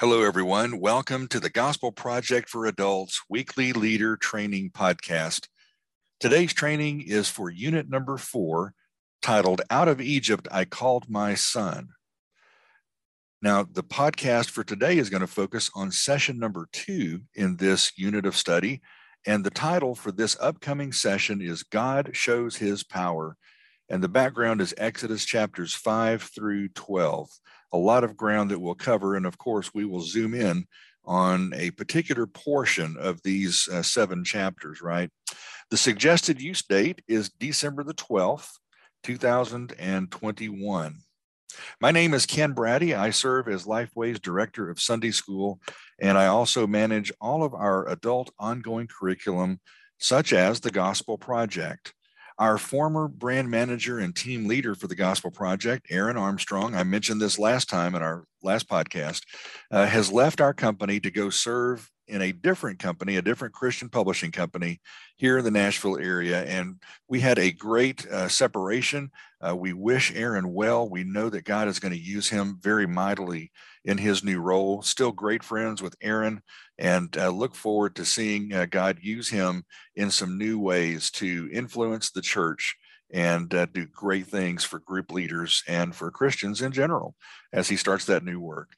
Hello, everyone. Welcome to the Gospel Project for Adults weekly leader training podcast. Today's training is for unit number four, titled Out of Egypt I Called My Son. Now, the podcast for today is going to focus on session number two in this unit of study. And the title for this upcoming session is God Shows His Power. And the background is Exodus chapters 5 through 12 a lot of ground that we'll cover. And of course, we will zoom in on a particular portion of these uh, seven chapters, right? The suggested use date is December the 12th, 2021. My name is Ken Braddy. I serve as Lifeway's Director of Sunday School, and I also manage all of our adult ongoing curriculum, such as the Gospel Project. Our former brand manager and team leader for the Gospel Project, Aaron Armstrong, I mentioned this last time in our last podcast, uh, has left our company to go serve in a different company, a different Christian publishing company here in the Nashville area. And we had a great uh, separation. Uh, we wish Aaron well. We know that God is going to use him very mightily in his new role. Still great friends with Aaron and uh, look forward to seeing uh, God use him in some new ways to influence the church and uh, do great things for group leaders and for Christians in general as he starts that new work.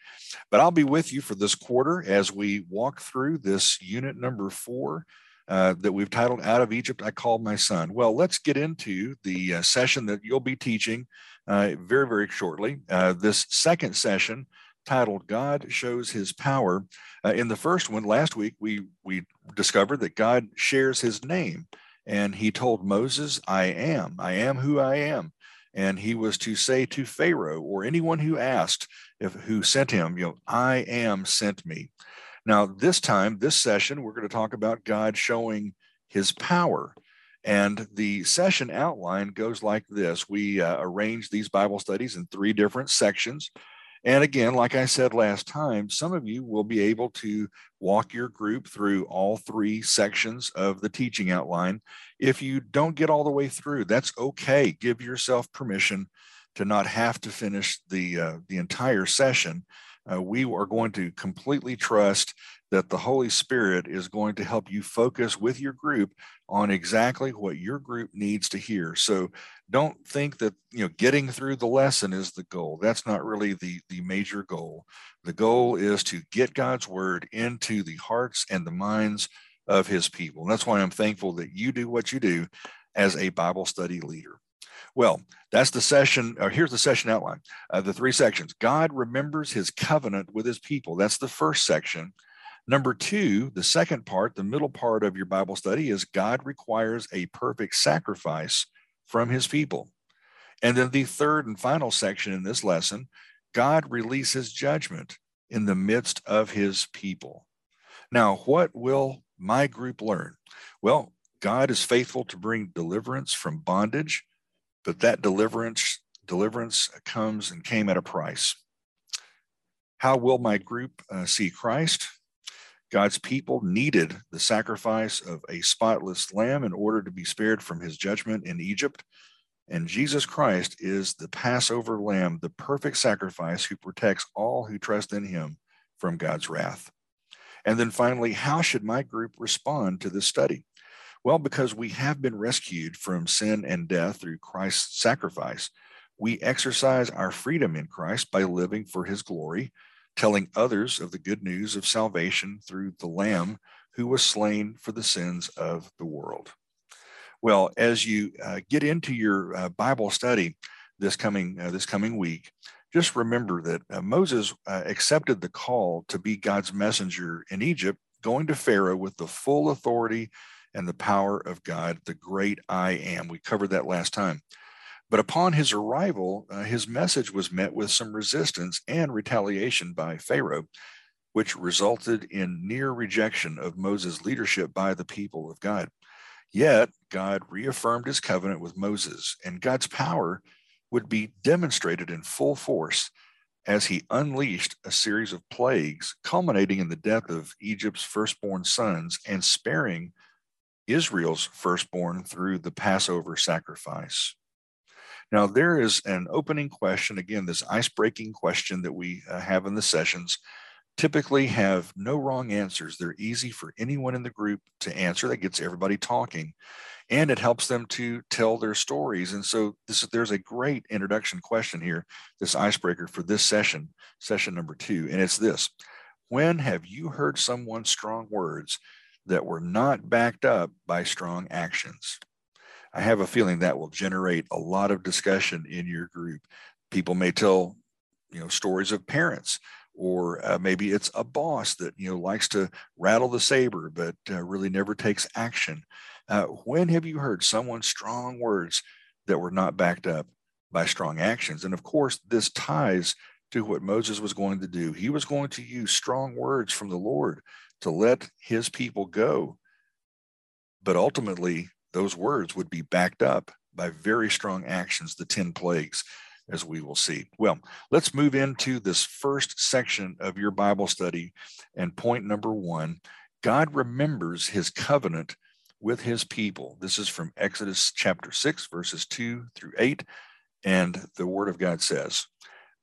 But I'll be with you for this quarter as we walk through this unit number four. Uh, that we've titled Out of Egypt, I Called My Son. Well, let's get into the uh, session that you'll be teaching uh, very, very shortly. Uh, this second session, titled God Shows His Power. Uh, in the first one, last week, we, we discovered that God shares his name and he told Moses, I am, I am who I am. And he was to say to Pharaoh or anyone who asked if who sent him, you know, I am sent me. Now, this time, this session, we're going to talk about God showing his power. And the session outline goes like this. We uh, arrange these Bible studies in three different sections. And again, like I said last time, some of you will be able to walk your group through all three sections of the teaching outline. If you don't get all the way through, that's okay. Give yourself permission to not have to finish the uh, the entire session. Uh, we are going to completely trust that the Holy Spirit is going to help you focus with your group on exactly what your group needs to hear. So don't think that you know getting through the lesson is the goal. That's not really the the major goal. The goal is to get God's word into the hearts and the minds of his people. And that's why I'm thankful that you do what you do as a Bible study leader. Well, that's the session, or here's the session outline. Uh, the three sections. God remembers his covenant with his people. That's the first section. Number two, the second part, the middle part of your Bible study is God requires a perfect sacrifice from his people. And then the third and final section in this lesson, God releases judgment in the midst of his people. Now, what will my group learn? Well, God is faithful to bring deliverance from bondage, but that deliverance deliverance comes and came at a price. How will my group uh, see Christ? God's people needed the sacrifice of a spotless lamb in order to be spared from his judgment in Egypt. And Jesus Christ is the Passover lamb, the perfect sacrifice who protects all who trust in him from God's wrath. And then finally, how should my group respond to this study? Well, because we have been rescued from sin and death through Christ's sacrifice, we exercise our freedom in Christ by living for his glory telling others of the good news of salvation through the Lamb who was slain for the sins of the world. Well, as you uh, get into your uh, Bible study this coming uh, this coming week, just remember that uh, Moses uh, accepted the call to be God's messenger in Egypt, going to Pharaoh with the full authority and the power of God, the great I am. We covered that last time. But upon his arrival, uh, his message was met with some resistance and retaliation by Pharaoh, which resulted in near rejection of Moses' leadership by the people of God. Yet, God reaffirmed his covenant with Moses, and God's power would be demonstrated in full force as he unleashed a series of plagues, culminating in the death of Egypt's firstborn sons and sparing Israel's firstborn through the Passover sacrifice. Now, there is an opening question, again, this ice breaking question that we uh, have in the sessions. typically have no wrong answers. They're easy for anyone in the group to answer. That gets everybody talking and it helps them to tell their stories. And so this there's a great introduction question here, this icebreaker for this session, session number two. And it's this when have you heard someone's strong words that were not backed up by strong actions? I have a feeling that will generate a lot of discussion in your group. People may tell, you know, stories of parents or uh, maybe it's a boss that you know likes to rattle the saber but uh, really never takes action. Uh, when have you heard someone's strong words that were not backed up by strong actions? And of course this ties to what moses was going to do. He was going to use strong words from the lord to let his people go. But ultimately those words would be backed up by very strong actions the 10 plagues as we will see. Well, let's move into this first section of your Bible study. And point number one God remembers his covenant with his people. This is from Exodus chapter 6, verses 2 through 8. And the word of God says,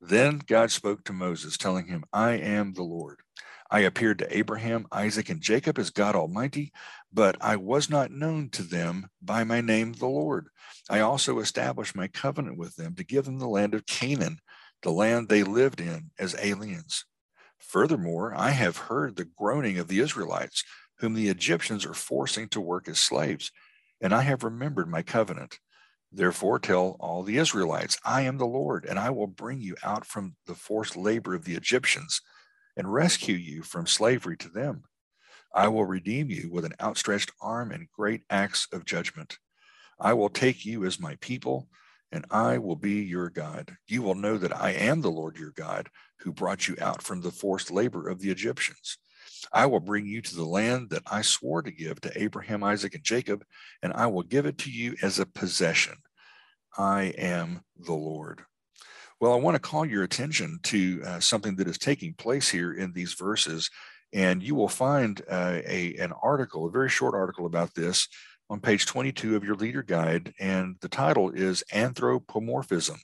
Then God spoke to Moses, telling him, I am the Lord. I appeared to Abraham, Isaac, and Jacob as God Almighty, but I was not known to them by my name, the Lord. I also established my covenant with them to give them the land of Canaan, the land they lived in as aliens. Furthermore, I have heard the groaning of the Israelites, whom the Egyptians are forcing to work as slaves, and I have remembered my covenant. Therefore, tell all the Israelites, I am the Lord, and I will bring you out from the forced labor of the Egyptians and rescue you from slavery to them. I will redeem you with an outstretched arm and great acts of judgment. I will take you as my people, and I will be your God. You will know that I am the Lord your God, who brought you out from the forced labor of the Egyptians. I will bring you to the land that I swore to give to Abraham, Isaac, and Jacob, and I will give it to you as a possession. I am the Lord. Well, I want to call your attention to uh, something that is taking place here in these verses, and you will find uh, a, an article, a very short article about this on page 22 of your leader guide, and the title is Anthropomorphism.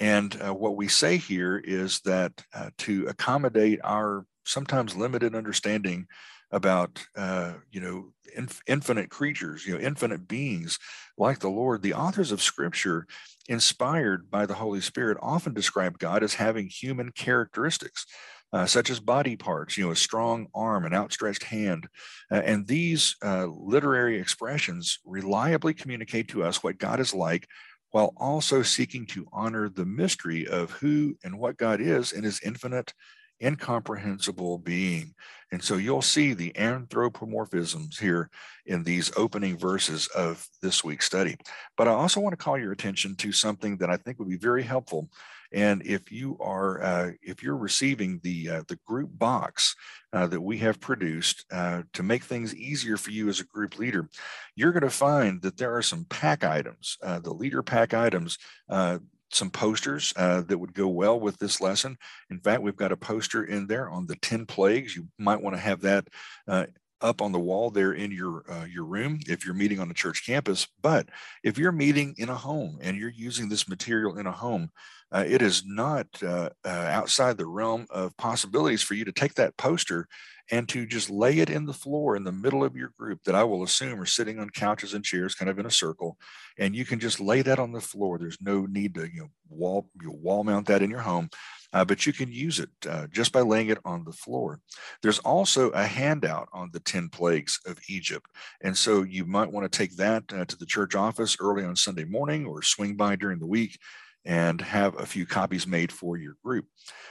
And uh, what we say here is that uh, to accommodate our sometimes limited understanding about uh, you know inf- infinite creatures, you know infinite beings like the Lord, the authors of Scripture, inspired by the Holy Spirit, often describe God as having human characteristics uh, such as body parts, you know, a strong arm, an outstretched hand. Uh, and these uh, literary expressions reliably communicate to us what God is like while also seeking to honor the mystery of who and what God is in his infinite incomprehensible being. And so you'll see the anthropomorphisms here in these opening verses of this week's study. But I also want to call your attention to something that I think would be very helpful. And if you are, uh, if you're receiving the uh, the group box uh, that we have produced uh, to make things easier for you as a group leader, you're going to find that there are some pack items, uh, the leader pack items uh, some posters uh, that would go well with this lesson. In fact, we've got a poster in there on the 10 plagues. You might want to have that uh, up on the wall there in your uh, your room if you're meeting on a church campus. But if you're meeting in a home and you're using this material in a home, uh, it is not uh, uh, outside the realm of possibilities for you to take that poster and to just lay it in the floor in the middle of your group that I will assume are sitting on couches and chairs kind of in a circle. And you can just lay that on the floor. There's no need to you know, wall, you wall mount that in your home, uh, but you can use it uh, just by laying it on the floor. There's also a handout on the 10 plagues of Egypt. And so you might want to take that uh, to the church office early on Sunday morning or swing by during the week and have a few copies made for your group.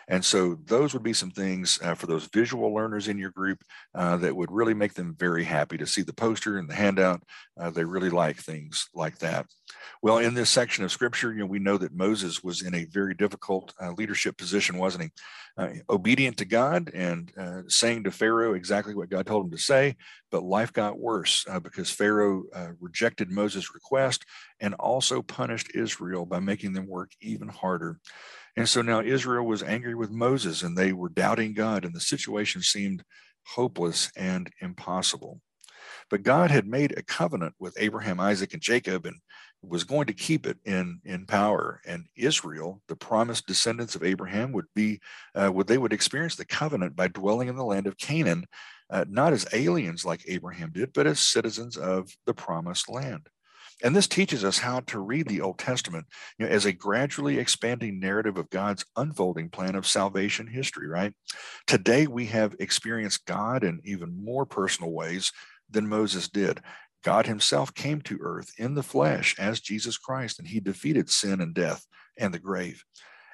And so those would be some things uh, for those visual learners in your group uh, that would really make them very happy to see the poster and the handout. Uh, they really like things like that. Well, in this section of scripture, you know, we know that Moses was in a very difficult uh, leadership position, wasn't he? Uh, obedient to God and uh, saying to Pharaoh exactly what God told him to say, but life got worse because Pharaoh rejected Moses' request and also punished Israel by making them work even harder. And so now Israel was angry with Moses and they were doubting God, and the situation seemed hopeless and impossible. But God had made a covenant with Abraham, Isaac, and Jacob and was going to keep it in, in power. And Israel, the promised descendants of Abraham, would be uh, would they would experience the covenant by dwelling in the land of Canaan, uh, not as aliens like Abraham did, but as citizens of the promised land. And this teaches us how to read the Old Testament you know, as a gradually expanding narrative of God's unfolding plan of salvation history, right? Today, we have experienced God in even more personal ways than Moses did. God himself came to earth in the flesh as Jesus Christ, and he defeated sin and death and the grave.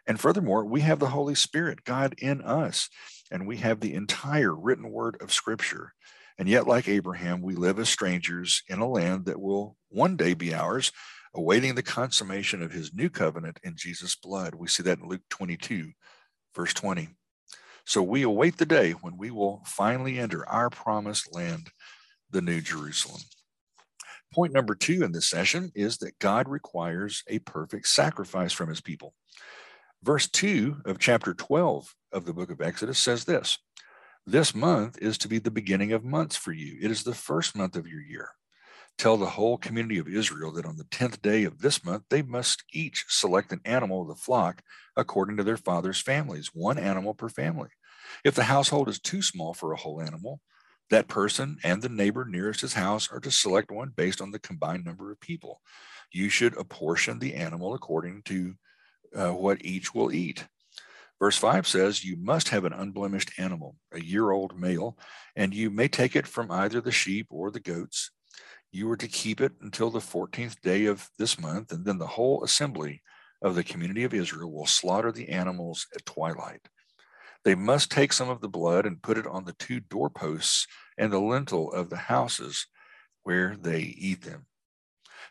And furthermore, we have the Holy Spirit, God in us, and we have the entire written word of Scripture. And yet, like Abraham, we live as strangers in a land that will one day be ours, awaiting the consummation of his new covenant in Jesus' blood. We see that in Luke 22, verse 20. So we await the day when we will finally enter our promised land, the New Jerusalem. Point number two in this session is that God requires a perfect sacrifice from his people. Verse 2 of chapter 12 of the book of Exodus says this this month is to be the beginning of months for you. It is the first month of your year. Tell the whole community of Israel that on the 10th day of this month, they must each select an animal of the flock according to their father's families, one animal per family. If the household is too small for a whole animal, that person and the neighbor nearest his house are to select one based on the combined number of people. You should apportion the animal according to uh, what each will eat. Verse 5 says, You must have an unblemished animal, a year old male, and you may take it from either the sheep or the goats. You are to keep it until the 14th day of this month, and then the whole assembly of the community of Israel will slaughter the animals at twilight. They must take some of the blood and put it on the two doorposts and the lintel of the houses where they eat them.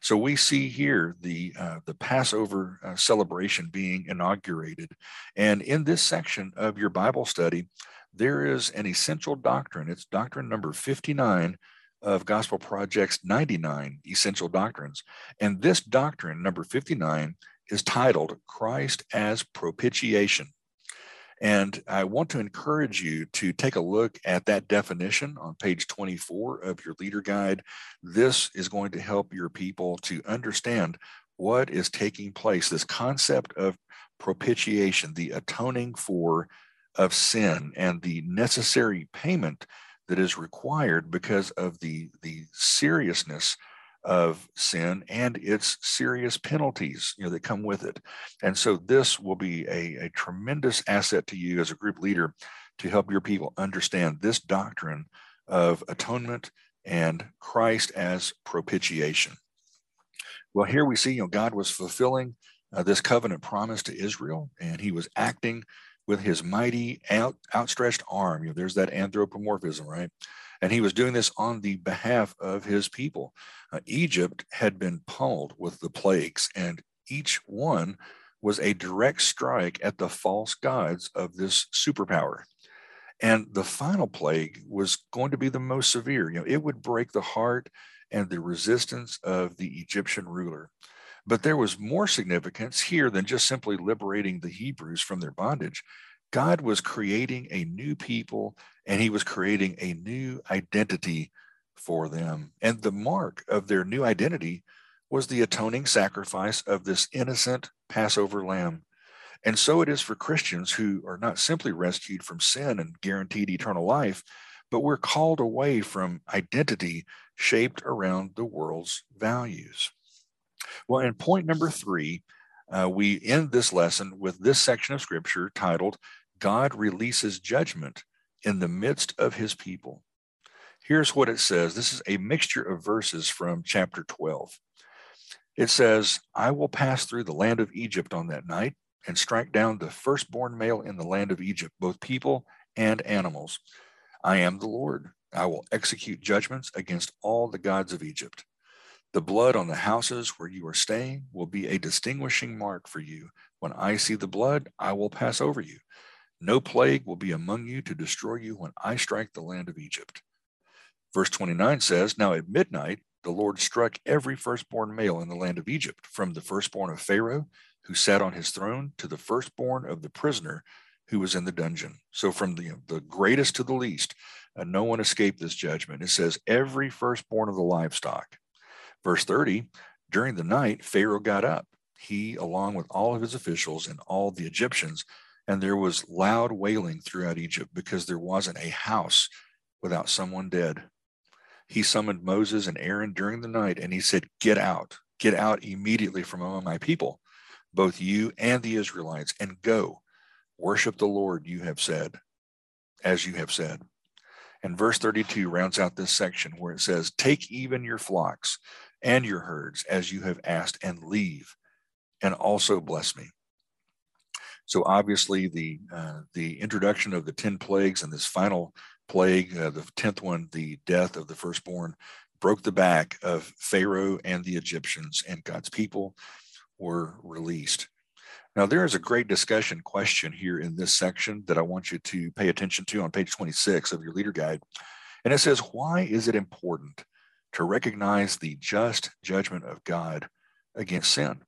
So we see here the uh, the Passover uh, celebration being inaugurated, and in this section of your Bible study, there is an essential doctrine. It's doctrine number fifty nine of Gospel Project's ninety nine essential doctrines, and this doctrine number fifty nine is titled Christ as propitiation. And I want to encourage you to take a look at that definition on page 24 of your leader guide. This is going to help your people to understand what is taking place, this concept of propitiation, the atoning for of sin and the necessary payment that is required because of the, the seriousness of sin and its serious penalties you know that come with it. And so this will be a, a tremendous asset to you as a group leader to help your people understand this doctrine of atonement and christ as propitiation. Well here we see you know god was fulfilling uh, this covenant promise to israel and he was acting with his mighty out, outstretched arm. You know there's that anthropomorphism right and he was doing this on the behalf of his people. Uh, Egypt had been pummeled with the plagues, and each one was a direct strike at the false gods of this superpower. And the final plague was going to be the most severe. You know, it would break the heart and the resistance of the Egyptian ruler. But there was more significance here than just simply liberating the Hebrews from their bondage. God was creating a new people and he was creating a new identity for them. And the mark of their new identity was the atoning sacrifice of this innocent Passover lamb. And so it is for Christians who are not simply rescued from sin and guaranteed eternal life, but we're called away from identity shaped around the world's values. Well, in point number three, uh, we end this lesson with this section of scripture titled God releases judgment in the midst of his people. Here's what it says this is a mixture of verses from chapter 12. It says, I will pass through the land of Egypt on that night and strike down the firstborn male in the land of Egypt, both people and animals. I am the Lord. I will execute judgments against all the gods of Egypt. The blood on the houses where you are staying will be a distinguishing mark for you. When I see the blood, I will pass over you. No plague will be among you to destroy you when I strike the land of Egypt. Verse 29 says, Now at midnight, the Lord struck every firstborn male in the land of Egypt, from the firstborn of Pharaoh, who sat on his throne, to the firstborn of the prisoner who was in the dungeon. So from the, the greatest to the least, uh, no one escaped this judgment. It says, every firstborn of the livestock. Verse 30, during the night, Pharaoh got up, he along with all of his officials and all the Egyptians, and there was loud wailing throughout Egypt because there wasn't a house without someone dead. He summoned Moses and Aaron during the night, and he said, Get out, get out immediately from among my people, both you and the Israelites, and go Worship the Lord, you have said, as you have said. And verse 32 rounds out this section where it says, Take even your flocks and your herds as you have asked, and leave, and also bless me. So obviously, the uh, the introduction of the ten plagues and this final plague, uh, the tenth one, the death of the firstborn, broke the back of Pharaoh and the Egyptians, and God's people were released. Now, there is a great discussion question here in this section that I want you to pay attention to on page 26 of your leader guide. And it says, Why is it important to recognize the just judgment of God against sin?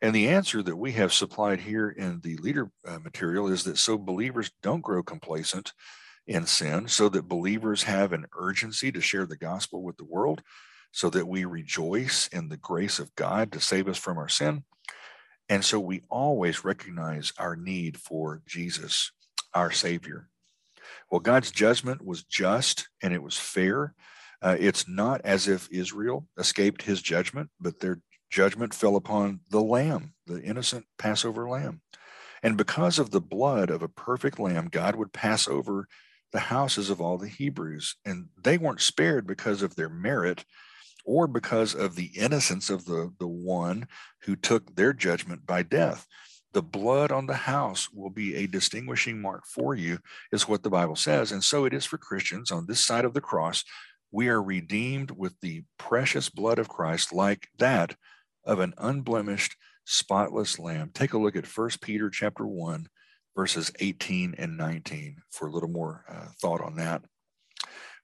And the answer that we have supplied here in the leader uh, material is that so believers don't grow complacent in sin, so that believers have an urgency to share the gospel with the world, so that we rejoice in the grace of God to save us from our sin and so we always recognize our need for Jesus, our Savior. Well, God's judgment was just and it was fair. Uh, it's not as if Israel escaped his judgment, but their judgment fell upon the lamb, the innocent Passover lamb. And because of the blood of a perfect lamb, God would pass over the houses of all the Hebrews. And they weren't spared because of their merit, or because of the innocence of the, the one who took their judgment by death. The blood on the house will be a distinguishing mark for you, is what the Bible says. And so it is for Christians on this side of the cross. We are redeemed with the precious blood of Christ, like that of an unblemished, spotless lamb. Take a look at 1 Peter chapter 1, verses 18 and 19 for a little more uh, thought on that.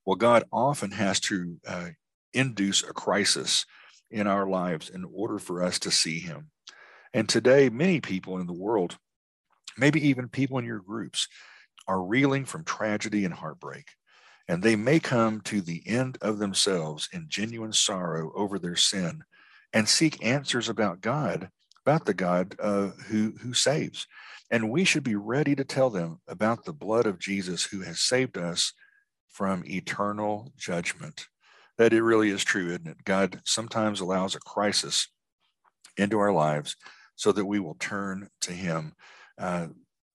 Well, God often has to uh, induce a crisis in our lives in order for us to see him. And today, many people in the world, maybe even people in your groups, are reeling from tragedy and heartbreak. And they may come to the end of themselves in genuine sorrow over their sin and seek answers about God, about the God uh, who, who saves. And we should be ready to tell them about the blood of Jesus who has saved us from eternal judgment that it really is true, isn't it? God sometimes allows a crisis into our lives so that we will turn to Him. Uh,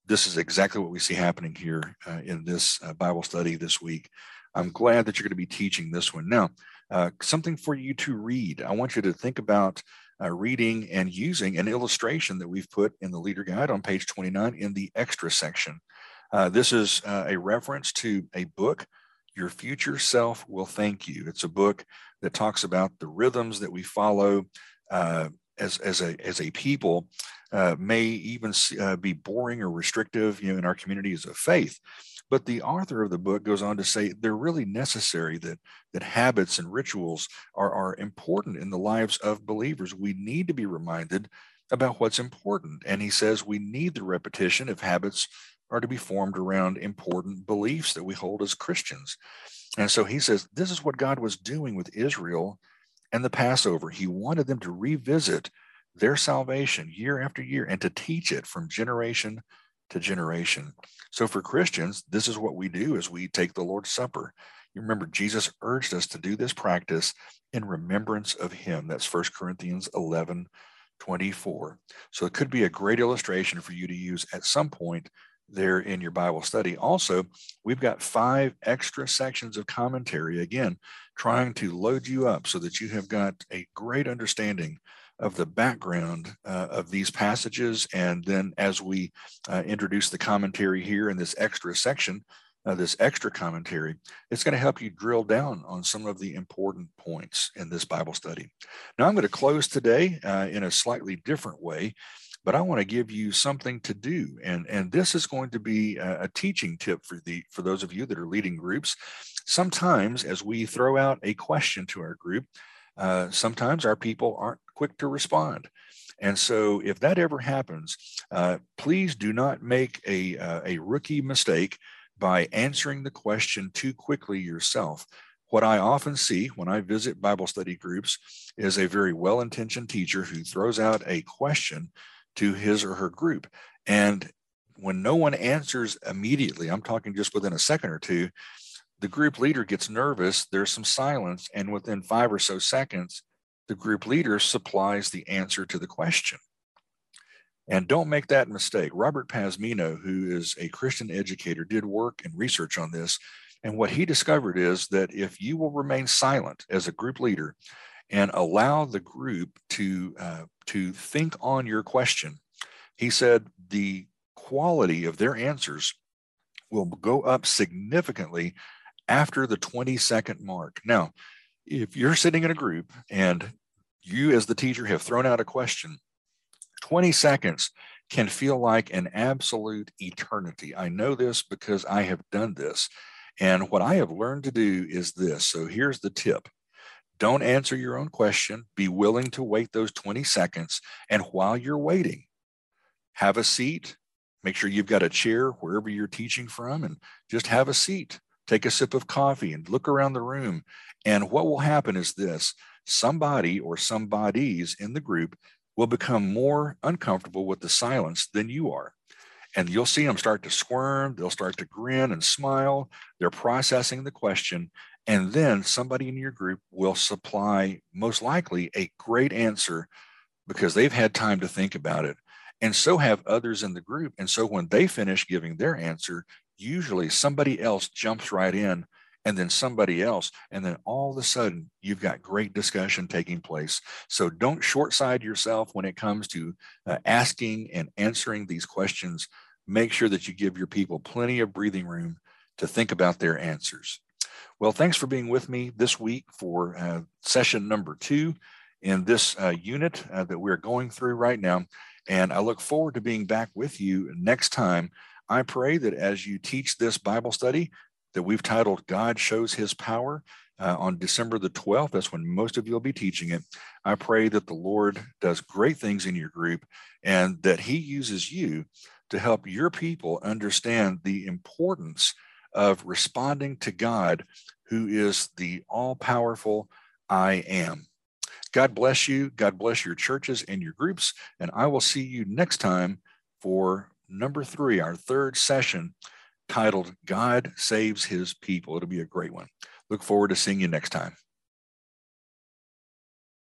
this is exactly what we see happening here uh, in this uh, Bible study this week. I'm glad that you're going to be teaching this one. Now, uh, something for you to read. I want you to think about uh, reading and using an illustration that we've put in the leader guide on page 29 in the extra section. Uh, this is a reference to a book your Future Self Will Thank You. It's a book that talks about the rhythms that we follow uh, as, as, a, as a people, uh, may even uh, be boring or restrictive you know, in our communities of faith. But the author of the book goes on to say they're really necessary that, that habits and rituals are, are important in the lives of believers. We need to be reminded about what's important. And he says we need the repetition of habits are to be formed around important beliefs that we hold as Christians. And so he says this is what God was doing with Israel and the Passover. He wanted them to revisit their salvation year after year and to teach it from generation to generation. So for Christians, this is what we do as we take the Lord's Supper. You remember Jesus urged us to do this practice in remembrance of him. That's 1 Corinthians 11, 24. So it could be a great illustration for you to use at some point there in your Bible study. Also, we've got five extra sections of commentary, again, trying to load you up so that you have got a great understanding of the background uh, of these passages. And then as we uh, introduce the commentary here in this extra section, uh, this extra commentary, it's going to help you drill down on some of the important points in this Bible study. Now, I'm going to close today uh, in a slightly different way but I want to give you something to do. And, and this is going to be a, a teaching tip for the for those of you that are leading groups. Sometimes as we throw out a question to our group, uh, sometimes our people aren't quick to respond. And so, if that ever happens, uh, please do not make a, uh, a rookie mistake by answering the question too quickly yourself. What I often see when I visit Bible study groups is a very well intentioned teacher who throws out a question to his or her group. And when no one answers immediately, I'm talking just within a second or two, the group leader gets nervous, there's some silence, and within five or so seconds, the group leader supplies the answer to the question. And don't make that mistake. Robert Pazmiño, who is a Christian educator, did work and research on this. And what he discovered is that if you will remain silent as a group leader and allow the group to, uh, to think on your question, he said the quality of their answers will go up significantly after the 20 second mark. Now, if you're sitting in a group and you, as the teacher, have thrown out a question, 20 seconds can feel like an absolute eternity. I know this because I have done this. And what I have learned to do is this. So here's the tip don't answer your own question. Be willing to wait those 20 seconds. And while you're waiting, have a seat. Make sure you've got a chair wherever you're teaching from and just have a seat take a sip of coffee and look around the room. And what will happen is this somebody or some bodies in the group will become more uncomfortable with the silence than you are. And you'll see them start to squirm, they'll start to grin and smile. They're processing the question. And then somebody in your group will supply, most likely, a great answer because they've had time to think about it. And so have others in the group. And so when they finish giving their answer, usually somebody else jumps right in and then somebody else and then all of a sudden you've got great discussion taking place. So don't short side yourself when it comes to uh, asking and answering these questions. Make sure that you give your people plenty of breathing room to think about their answers. Well thanks for being with me this week for uh, session number two in this uh, unit uh, that we're going through right now. And i look forward to being back with you next time I pray that as you teach this Bible study that we've titled God Shows His Power uh, on December the 12th, that's when most of you will be teaching it. I pray that the Lord does great things in your group and that He uses you to help your people understand the importance of responding to God, who is the all powerful I am. God bless you. God bless your churches and your groups. And I will see you next time for number three, our third session titled God Saves His People. It'll be a great one. Look forward to seeing you next time.